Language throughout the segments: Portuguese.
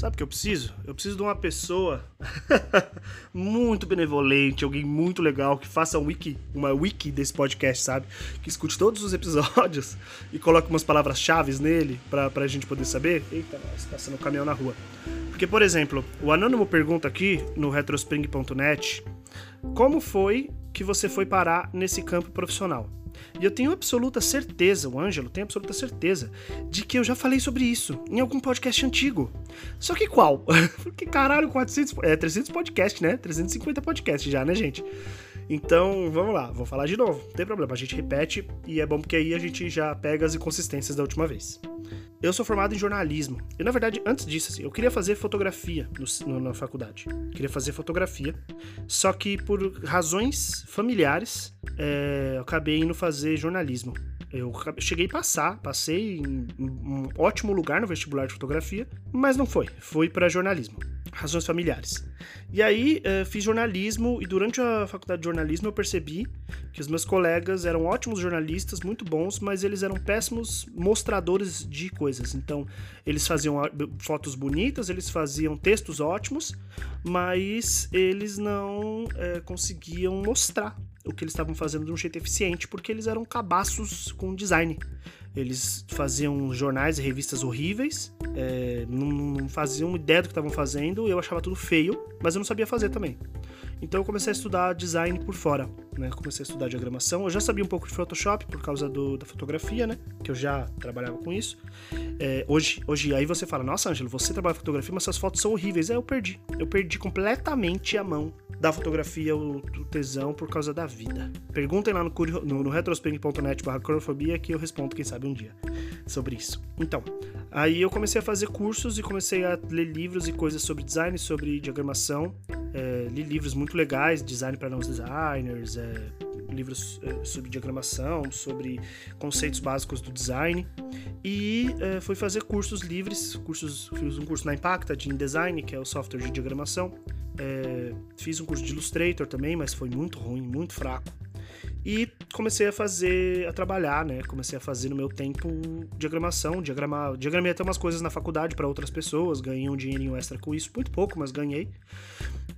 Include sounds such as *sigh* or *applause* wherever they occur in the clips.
Sabe o que eu preciso? Eu preciso de uma pessoa *laughs* muito benevolente, alguém muito legal que faça um wiki, uma wiki desse podcast, sabe? Que escute todos os episódios e coloque umas palavras-chave nele pra, pra gente poder saber. Eita, nós passando um caminhão na rua. Porque, por exemplo, o Anônimo pergunta aqui no retrospring.net como foi que você foi parar nesse campo profissional? E eu tenho absoluta certeza, o Ângelo tem absoluta certeza, de que eu já falei sobre isso em algum podcast antigo. Só que qual? *laughs* Porque caralho, 400, é 300 podcasts, né? 350 podcasts já, né, gente? Então, vamos lá, vou falar de novo. Não tem problema, a gente repete e é bom porque aí a gente já pega as inconsistências da última vez. Eu sou formado em jornalismo. E na verdade, antes disso, assim, eu queria fazer fotografia no, no, na faculdade. Queria fazer fotografia. Só que por razões familiares, é, eu acabei indo fazer jornalismo. Eu cheguei a passar, passei em um ótimo lugar no vestibular de fotografia, mas não foi. Foi para jornalismo razões familiares. E aí uh, fiz jornalismo e durante a faculdade de jornalismo eu percebi que os meus colegas eram ótimos jornalistas, muito bons, mas eles eram péssimos mostradores de coisas. Então eles faziam fotos bonitas, eles faziam textos ótimos, mas eles não uh, conseguiam mostrar o que eles estavam fazendo de um jeito eficiente, porque eles eram cabaços com design. Eles faziam jornais e revistas horríveis, é, não, não, faziam ideia do que estavam fazendo, eu achava tudo feio, mas eu não sabia fazer também. Então eu comecei a estudar design por fora, né? Comecei a estudar diagramação. Eu já sabia um pouco de Photoshop por causa do, da fotografia, né? Que eu já trabalhava com isso. É, hoje, hoje, aí você fala, nossa, Ângelo, você trabalha fotografia, mas suas fotos são horríveis. É, eu perdi. Eu perdi completamente a mão da fotografia, o, o tesão, por causa da vida. Perguntem lá no, no, no barra que eu respondo, quem sabe, um dia sobre isso. Então, aí eu comecei a fazer cursos e comecei a ler livros e coisas sobre design, sobre diagramação. É, li livros muito legais, design para não designers, é, livros é, sobre diagramação, sobre conceitos básicos do design. E é, fui fazer cursos livres, cursos, fiz um curso na Impacta de InDesign, que é o software de diagramação. É, fiz um curso de Illustrator também, mas foi muito ruim, muito fraco. E comecei a fazer, a trabalhar, né? Comecei a fazer no meu tempo diagramação, diagramar, diagramei até umas coisas na faculdade para outras pessoas, ganhei um dinheirinho extra com isso, muito pouco, mas ganhei.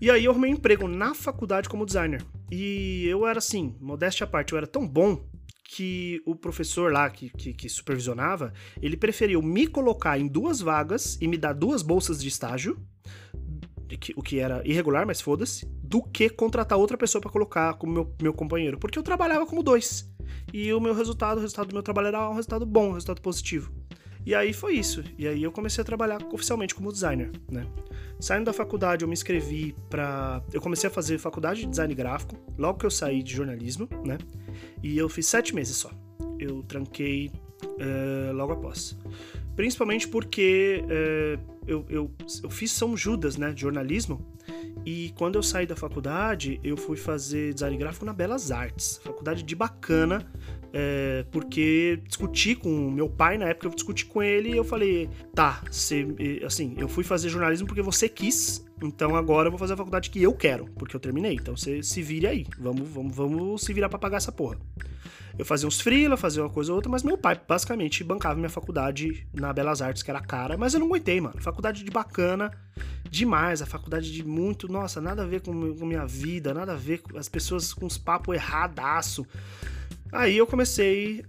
E aí eu arrumei um emprego na faculdade como designer. E eu era assim, modéstia à parte, eu era tão bom que o professor lá que, que, que, supervisionava, ele preferiu me colocar em duas vagas e me dar duas bolsas de estágio o que era irregular, mas foda-se, do que contratar outra pessoa para colocar como meu, meu companheiro. Porque eu trabalhava como dois. E o meu resultado, o resultado do meu trabalho era um resultado bom, um resultado positivo. E aí foi isso. E aí eu comecei a trabalhar oficialmente como designer, né? Saindo da faculdade, eu me inscrevi para. Eu comecei a fazer faculdade de design gráfico, logo que eu saí de jornalismo, né? E eu fiz sete meses só. Eu tranquei uh, logo após. Principalmente porque uh, eu, eu, eu fiz São Judas, né, jornalismo, e quando eu saí da faculdade, eu fui fazer design gráfico na Belas Artes, faculdade de bacana, é, porque discuti com meu pai, na época eu discuti com ele e eu falei, tá, você, assim, eu fui fazer jornalismo porque você quis, então agora eu vou fazer a faculdade que eu quero, porque eu terminei, então você se vire aí, vamos, vamos, vamos se virar pra pagar essa porra. Eu fazia uns freela, fazia uma coisa ou outra, mas meu pai basicamente bancava minha faculdade na Belas Artes, que era cara, mas eu não aguentei, mano. Faculdade de bacana, demais, a faculdade de muito, nossa, nada a ver com, com minha vida, nada a ver com as pessoas com os papos erradaço. Aí eu comecei.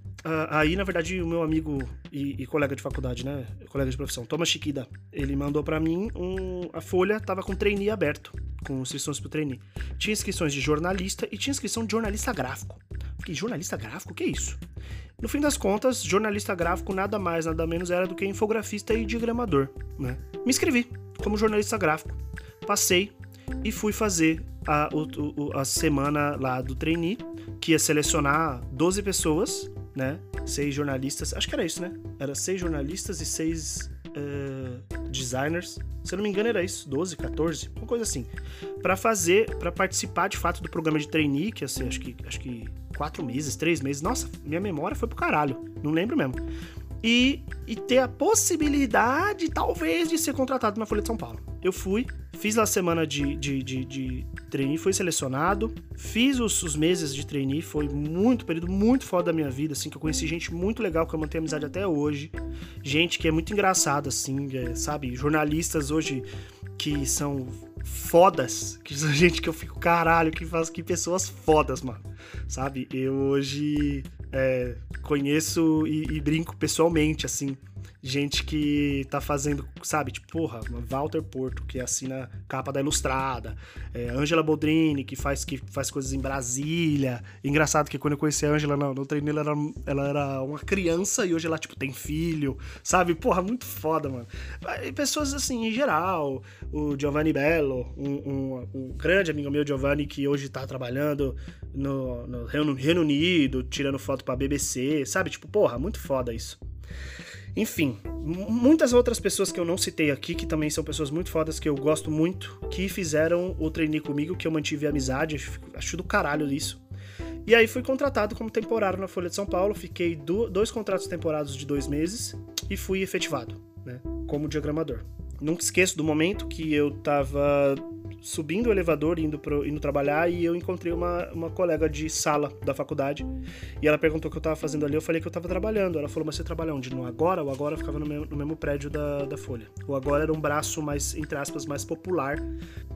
Aí, na verdade, o meu amigo e, e, colega de faculdade, né? Colega de profissão, Thomas Chiquida, ele mandou para mim um, a folha, tava com trainee aberto, com inscrições pro trainee. Tinha inscrições de jornalista e tinha inscrição de jornalista gráfico. Fiquei, jornalista gráfico? Que é isso? No fim das contas, jornalista gráfico nada mais, nada menos era do que infografista e diagramador, né? Me inscrevi como jornalista gráfico. Passei e fui fazer a, o, a semana lá do trainee, que ia selecionar 12 pessoas, né? Seis jornalistas, acho que era isso, né? Era seis jornalistas e seis uh, designers. Se eu não me engano, era isso, 12, 14, uma coisa assim. para fazer, para participar de fato do programa de trainee, que ia ser, acho que, acho que quatro meses, três meses. Nossa, minha memória foi pro caralho. Não lembro mesmo. E, e ter a possibilidade, talvez, de ser contratado na Folha de São Paulo. Eu fui, fiz lá a semana de, de, de, de fui selecionado, fiz os, os, meses de trainee, foi muito, período muito foda da minha vida, assim, que eu conheci gente muito legal, que eu mantenho amizade até hoje, gente que é muito engraçada, assim, é, sabe, jornalistas hoje que são fodas, que são gente que eu fico, caralho, que faz que pessoas fodas, mano, sabe, eu hoje é, conheço e, e brinco pessoalmente, assim, gente que tá fazendo, sabe, tipo, porra, Walter Porto, que assina capa da Ilustrada, é, Angela Boldrini, que faz, que faz coisas em Brasília. Engraçado que quando eu conheci a Angela no, no treino, ela era, ela era uma criança e hoje ela, tipo, tem filho, sabe? Porra, muito foda, mano. E pessoas, assim, em geral, o Giovanni Bello, um, um, um grande amigo meu, Giovanni, que hoje tá trabalhando no, no Reino Unido, tirando foto pra BBC, sabe? Tipo, porra, muito foda isso. Enfim, muitas outras pessoas que eu não citei aqui, que também são pessoas muito fodas, que eu gosto muito, que fizeram o trainee comigo, que eu mantive amizade, acho do caralho isso. E aí fui contratado como temporário na Folha de São Paulo, fiquei do, dois contratos temporários de dois meses e fui efetivado, né, como diagramador. Nunca esqueço do momento que eu tava subindo o elevador, indo, pro, indo trabalhar, e eu encontrei uma, uma colega de sala da faculdade. E ela perguntou o que eu tava fazendo ali. Eu falei que eu tava trabalhando. Ela falou, mas você trabalha onde? No Agora? O Agora ficava no mesmo, no mesmo prédio da, da Folha. O Agora era um braço mais, entre aspas, mais popular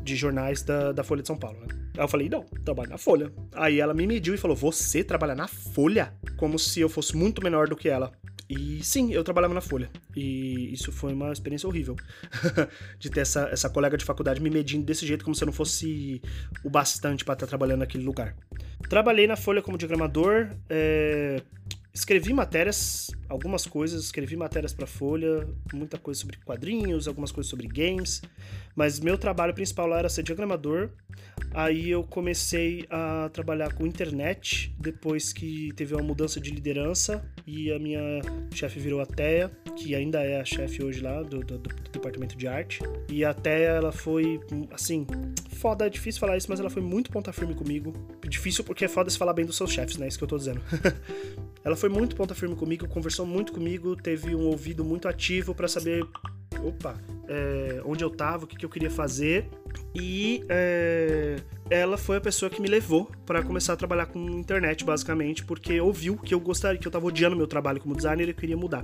de jornais da, da Folha de São Paulo, né? Aí eu falei, não, trabalho na Folha. Aí ela me mediu e falou, você trabalha na Folha? Como se eu fosse muito menor do que ela. E sim, eu trabalhava na Folha. E isso foi uma experiência horrível. *laughs* de ter essa, essa colega de faculdade me medindo desse jeito, como se eu não fosse o bastante para estar trabalhando naquele lugar. Trabalhei na Folha como diagramador, é, escrevi matérias, algumas coisas, escrevi matérias para Folha, muita coisa sobre quadrinhos, algumas coisas sobre games, mas meu trabalho principal lá era ser diagramador. Aí eu comecei a trabalhar com internet depois que teve uma mudança de liderança e a minha chefe virou a Teia, que ainda é a chefe hoje lá do, do, do, departamento de arte. E a Teia, ela foi, assim, foda, é difícil falar isso, mas ela foi muito ponta firme comigo. Difícil porque é foda se falar bem dos seus chefes, né? Isso que eu tô dizendo. *laughs* ela foi muito ponta firme comigo, conversou muito comigo, teve um ouvido muito ativo para saber opa, é, onde eu tava, o que, que eu queria fazer. E é, ela foi a pessoa que me levou para começar a trabalhar com internet, basicamente, porque ouviu que eu gostaria, que eu tava odiando meu trabalho como designer e queria mudar.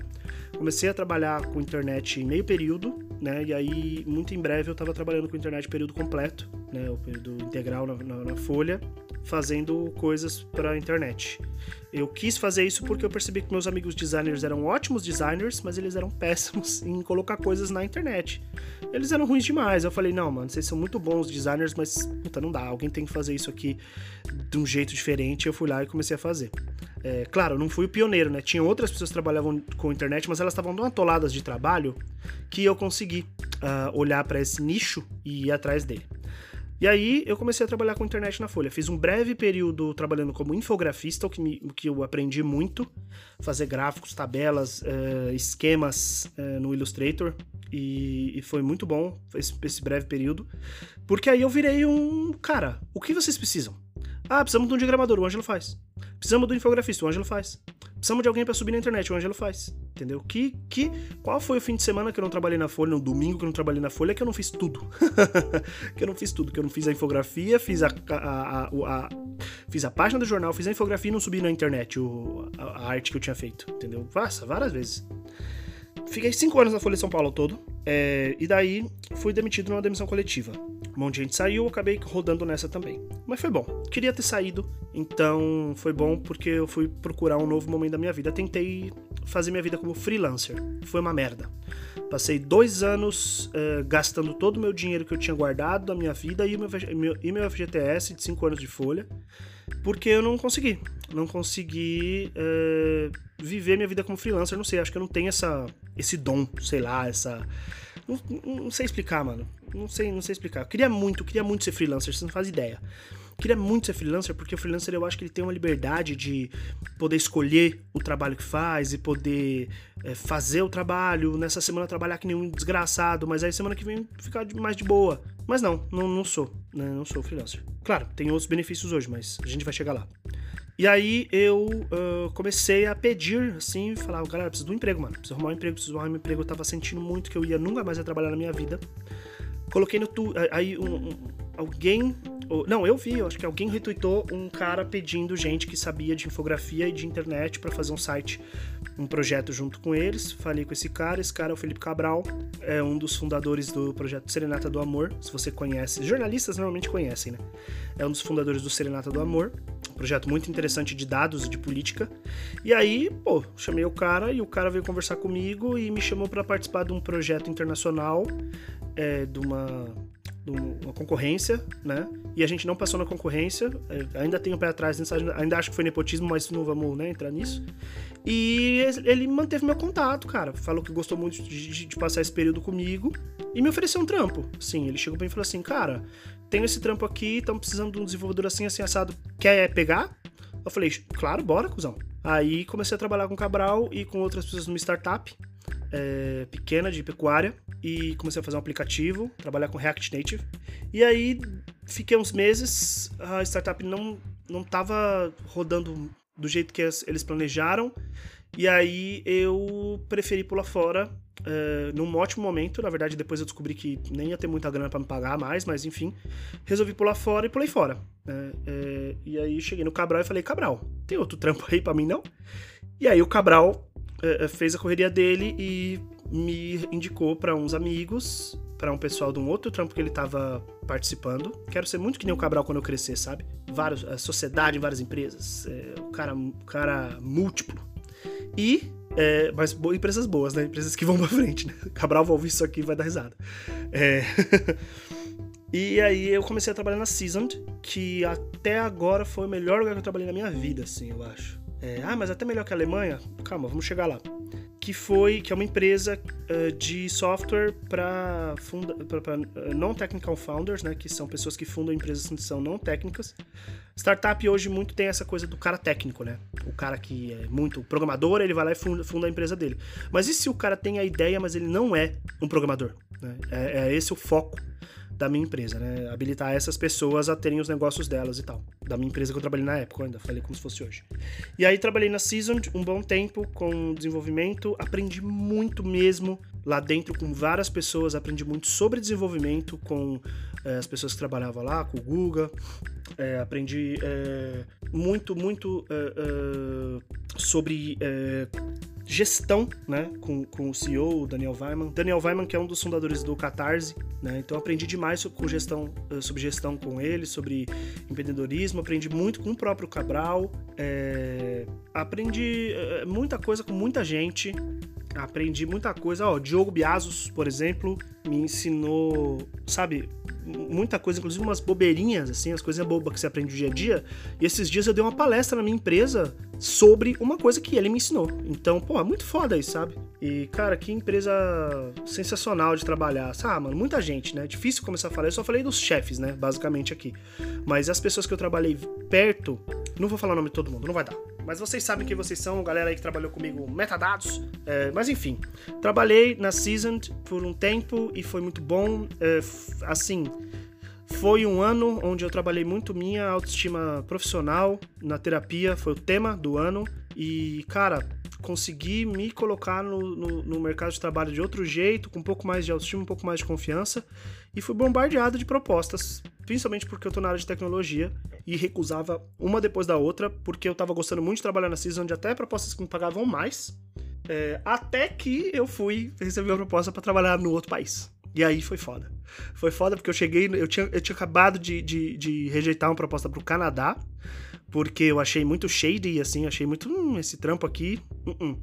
Comecei a trabalhar com internet em meio período, né? E aí, muito em breve, eu tava trabalhando com internet período completo, né? O período integral na, na, na Folha, fazendo coisas para internet. Eu quis fazer isso porque eu percebi que meus amigos designers eram ótimos designers, mas eles eram *laughs* péssimos em colocar coisas na internet. Eles eram ruins demais. Eu falei, não, mano, vocês são muito bons designers, mas puta, não dá. Alguém tem que fazer isso aqui de um jeito diferente. Eu fui lá e comecei a fazer. É, claro, não fui o pioneiro, né? Tinha outras pessoas que trabalhavam com internet, mas elas estavam tão atoladas de trabalho que eu consegui uh, olhar para esse nicho e ir atrás dele. E aí eu comecei a trabalhar com internet na Folha. Fiz um breve período trabalhando como infografista, o que, me, o que eu aprendi muito. Fazer gráficos, tabelas, uh, esquemas uh, no Illustrator. E, e, foi muito bom esse, esse breve período. Porque aí eu virei um... Cara, o que vocês precisam? Ah, precisamos de um diagramador, o Ângelo faz. Precisamos do infografista, o Ângelo faz. Precisamos de alguém para subir na internet, o Ângelo faz. Entendeu? Que, que, qual foi o fim de semana que eu não trabalhei na Folha, no domingo que eu não trabalhei na Folha, que eu não fiz tudo. *laughs* que eu não fiz tudo, que eu não fiz a infografia, fiz a, a, a, a, fiz a página do jornal, fiz a infografia e não subi na internet o, a, arte que eu tinha feito. Entendeu? Passa, várias vezes. Fiquei cinco anos na Folha de São Paulo todo, é, e daí fui demitido numa demissão coletiva. Um monte de gente saiu, eu acabei rodando nessa também. Mas foi bom. Queria ter saído, então foi bom porque eu fui procurar um novo momento da minha vida. Tentei fazer minha vida como freelancer. Foi uma merda. Passei dois anos uh, gastando todo o meu dinheiro que eu tinha guardado da minha vida e meu, e meu FGTS de cinco anos de folha, porque eu não consegui. Não consegui uh, viver minha vida como freelancer. Não sei, acho que eu não tenho essa, esse dom, sei lá, essa. Não, não sei explicar, mano. Não sei, não sei explicar. Eu queria muito, queria muito ser freelancer, você não faz ideia. Queria muito ser freelancer, porque o freelancer eu acho que ele tem uma liberdade de poder escolher o trabalho que faz e poder é, fazer o trabalho. Nessa semana trabalhar que nem um desgraçado, mas aí semana que vem ficar mais de boa. Mas não, não, não sou, né? Não sou freelancer. Claro, tem outros benefícios hoje, mas a gente vai chegar lá. E aí eu uh, comecei a pedir, assim, falar, galera, preciso de um emprego, mano. Preciso arrumar um emprego, preciso arrumar um emprego. Eu tava sentindo muito que eu ia nunca mais ia trabalhar na minha vida. Coloquei no tu, aí um, um, alguém não, eu vi, eu acho que alguém retweetou um cara pedindo gente que sabia de infografia e de internet para fazer um site, um projeto junto com eles. Falei com esse cara, esse cara é o Felipe Cabral, é um dos fundadores do projeto Serenata do Amor, se você conhece. Jornalistas normalmente conhecem, né? É um dos fundadores do Serenata do Amor, um projeto muito interessante de dados e de política. E aí, pô, chamei o cara e o cara veio conversar comigo e me chamou para participar de um projeto internacional, é, de uma uma concorrência, né? E a gente não passou na concorrência. É, ainda tenho um pé atrás ainda acho que foi nepotismo, mas não vamos né, entrar nisso. E ele manteve meu contato, cara. Falou que gostou muito de, de passar esse período comigo e me ofereceu um trampo. Sim, ele chegou pra mim e falou assim: Cara, tenho esse trampo aqui, estamos precisando de um desenvolvedor assim, assim, assado. Quer pegar? Eu falei: Claro, bora, cuzão. Aí comecei a trabalhar com Cabral e com outras pessoas numa startup é, pequena de pecuária e comecei a fazer um aplicativo, trabalhar com React Native. E aí fiquei uns meses, a startup não não estava rodando do jeito que eles planejaram. E aí eu preferi pular fora é, num ótimo momento. Na verdade, depois eu descobri que nem ia ter muita grana para me pagar mais, mas enfim, resolvi pular fora e pulei fora. É, é, e aí cheguei no Cabral e falei: Cabral, tem outro trampo aí para mim não? E aí o Cabral é, é, fez a correria dele e me indicou para uns amigos, para um pessoal de um outro trampo que ele tava participando. Quero ser muito que nem o Cabral quando eu crescer, sabe? Vários, a sociedade várias empresas, é, o cara, o cara múltiplo. E é, mas empresas boas, né? Empresas que vão *laughs* pra frente, né? Cabral vai ouvir isso aqui e vai dar risada. É... *laughs* e aí eu comecei a trabalhar na Seasoned, que até agora foi o melhor lugar que eu trabalhei na minha vida, assim, eu acho. É, ah, mas até melhor que a Alemanha? Calma, vamos chegar lá. Que foi, que é uma empresa uh, de software para uh, non-technical founders, né? Que são pessoas que fundam empresas que são não técnicas. Startup hoje muito tem essa coisa do cara técnico, né? O cara que é muito programador, ele vai lá e funda, funda a empresa dele. Mas e se o cara tem a ideia, mas ele não é um programador? Né? É, é esse o foco da minha empresa, né? Habilitar essas pessoas a terem os negócios delas e tal. Da minha empresa que eu trabalhei na época, ainda falei como se fosse hoje. E aí trabalhei na Season um bom tempo com desenvolvimento, aprendi muito mesmo lá dentro com várias pessoas, aprendi muito sobre desenvolvimento com é, as pessoas que trabalhavam lá, com o Guga, é, aprendi é, muito, muito sobre gestão, né, com, com o CEO, Daniel Weiman. Daniel Weiman, que é um dos fundadores do Catarse, né, então aprendi demais sobre gestão, eh, sobre gestão com ele, sobre empreendedorismo, aprendi muito com o próprio Cabral, é, aprendi é, muita coisa com muita gente, aprendi muita coisa. Ó, Diogo Biasos, por exemplo, me ensinou, sabe, muita coisa, inclusive umas bobeirinhas, assim, as coisinhas bobas que você aprende dia a dia. E esses dias eu dei uma palestra na minha empresa sobre uma coisa que ele me ensinou. Então, pô, é muito foda isso, sabe? E, cara, que empresa sensacional de trabalhar. Ah, mano, muita gente, né? Difícil começar a falar. Eu só falei dos chefes, né? Basicamente aqui. Mas as pessoas que eu trabalhei perto, não vou falar o nome de todo mundo, não vai dar. Mas vocês sabem quem vocês são, galera aí que trabalhou comigo, metadados. É, mas enfim, trabalhei na Seasoned por um tempo e foi muito bom. É, assim, foi um ano onde eu trabalhei muito minha autoestima profissional na terapia, foi o tema do ano. E, cara, consegui me colocar no, no, no, mercado de trabalho de outro jeito, com um pouco mais de autoestima, um pouco mais de confiança, e fui bombardeado de propostas, principalmente porque eu tô na área de tecnologia e recusava uma depois da outra, porque eu tava gostando muito de trabalhar na Season, onde até propostas que me pagavam mais, é, até que eu fui receber uma proposta para trabalhar no outro país. E aí foi foda. Foi foda porque eu cheguei, eu tinha, eu tinha acabado de, de, de rejeitar uma proposta pro Canadá, porque eu achei muito shady, assim, achei muito, hum, esse trampo aqui, uh -uh.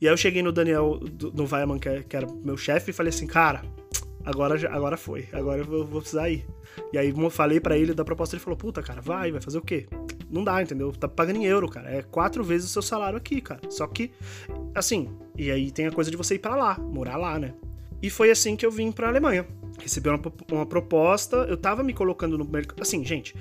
E aí eu cheguei no Daniel, no Weiman, que, que era meu chefe, e falei assim, cara, agora, agora foi, agora eu vou, vou precisar ir. E aí falei para ele da proposta, ele falou, puta, cara, vai, vai fazer o quê? Não dá, entendeu? Tá pagando em euro, cara. É quatro vezes o seu salário aqui, cara. Só que, assim, e aí tem a coisa de você ir para lá, morar lá, né? E foi assim que eu vim pra Alemanha. Recebi uma, uma proposta, eu tava me colocando no mercado. Assim, gente,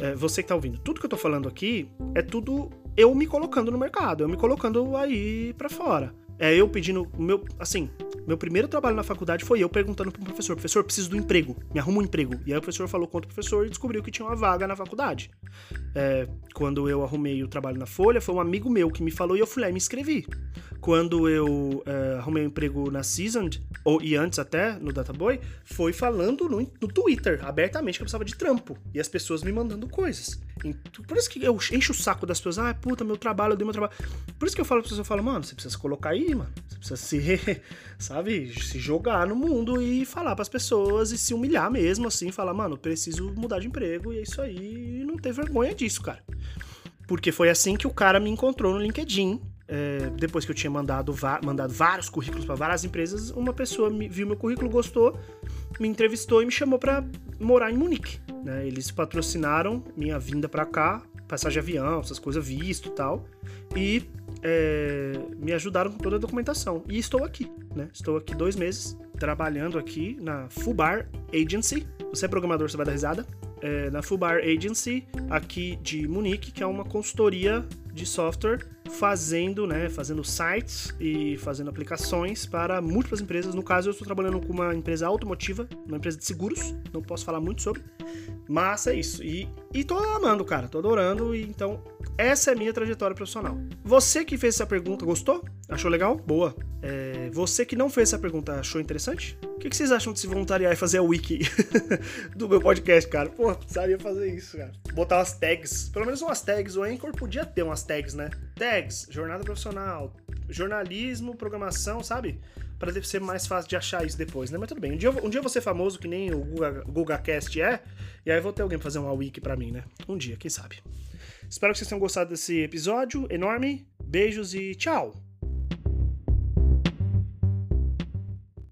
é, você que tá ouvindo, tudo que eu tô falando aqui é tudo eu me colocando no mercado, eu me colocando aí para fora. É eu pedindo o meu. Assim, Meu primeiro trabalho na faculdade foi eu perguntando pro professor: professor, preciso do emprego, me arruma um emprego. E aí o professor falou com o professor e descobriu que tinha uma vaga na faculdade. É, quando eu arrumei o trabalho na Folha, foi um amigo meu que me falou e eu fui lá e me inscrevi. Quando eu é, arrumei um emprego na Seasoned, ou, e antes até no Databoy, foi falando no, no Twitter, abertamente, que eu precisava de trampo. E as pessoas me mandando coisas. Por isso que eu encho o saco das pessoas, ah, puta, meu trabalho, eu dei meu trabalho. Por isso que eu falo pra pessoas, eu falo, mano, você precisa se colocar aí, mano. Precisa se, *laughs* sabe, se jogar no mundo e falar para as pessoas e se humilhar mesmo, assim, falar, mano, preciso mudar de emprego e é isso aí, e não ter vergonha disso, cara. Porque foi assim que o cara me encontrou no LinkedIn. É, depois que eu tinha mandado, mandado vários currículos para várias empresas, uma pessoa me, viu meu currículo, gostou, me entrevistou e me chamou para morar em Munique. Né? Eles patrocinaram minha vinda para cá, passagem de avião, essas coisas, visto tal. E é, me ajudaram com toda a documentação. E estou aqui, né? Estou aqui dois meses trabalhando aqui na Fubar Agency. Você é programador, você vai dar risada. É, na Fubar Agency, aqui de Munique, que é uma consultoria de software fazendo, né, fazendo sites e fazendo aplicações para múltiplas empresas. No caso, eu estou trabalhando com uma empresa automotiva, uma empresa de seguros, não posso falar muito sobre, mas é isso. E, e tô amando, cara, tô adorando, e então essa é a minha trajetória profissional. Você que fez essa pergunta, gostou? Achou legal? Boa. É, você que não fez essa pergunta, achou interessante? O que, que vocês acham de se voluntariar e fazer a wiki *laughs* do meu podcast, cara? Pô, precisaria fazer isso, cara. Botar umas tags, pelo menos umas tags. O Anchor podia ter umas tags, né? Tags, jornada profissional, jornalismo, programação, sabe? Para ser mais fácil de achar isso depois, né? Mas tudo bem. Um dia, um dia eu vou ser famoso, que nem o Guga, GugaCast é, e aí vou ter alguém pra fazer uma wiki pra mim, né? Um dia, quem sabe. Espero que vocês tenham gostado desse episódio enorme. Beijos e tchau!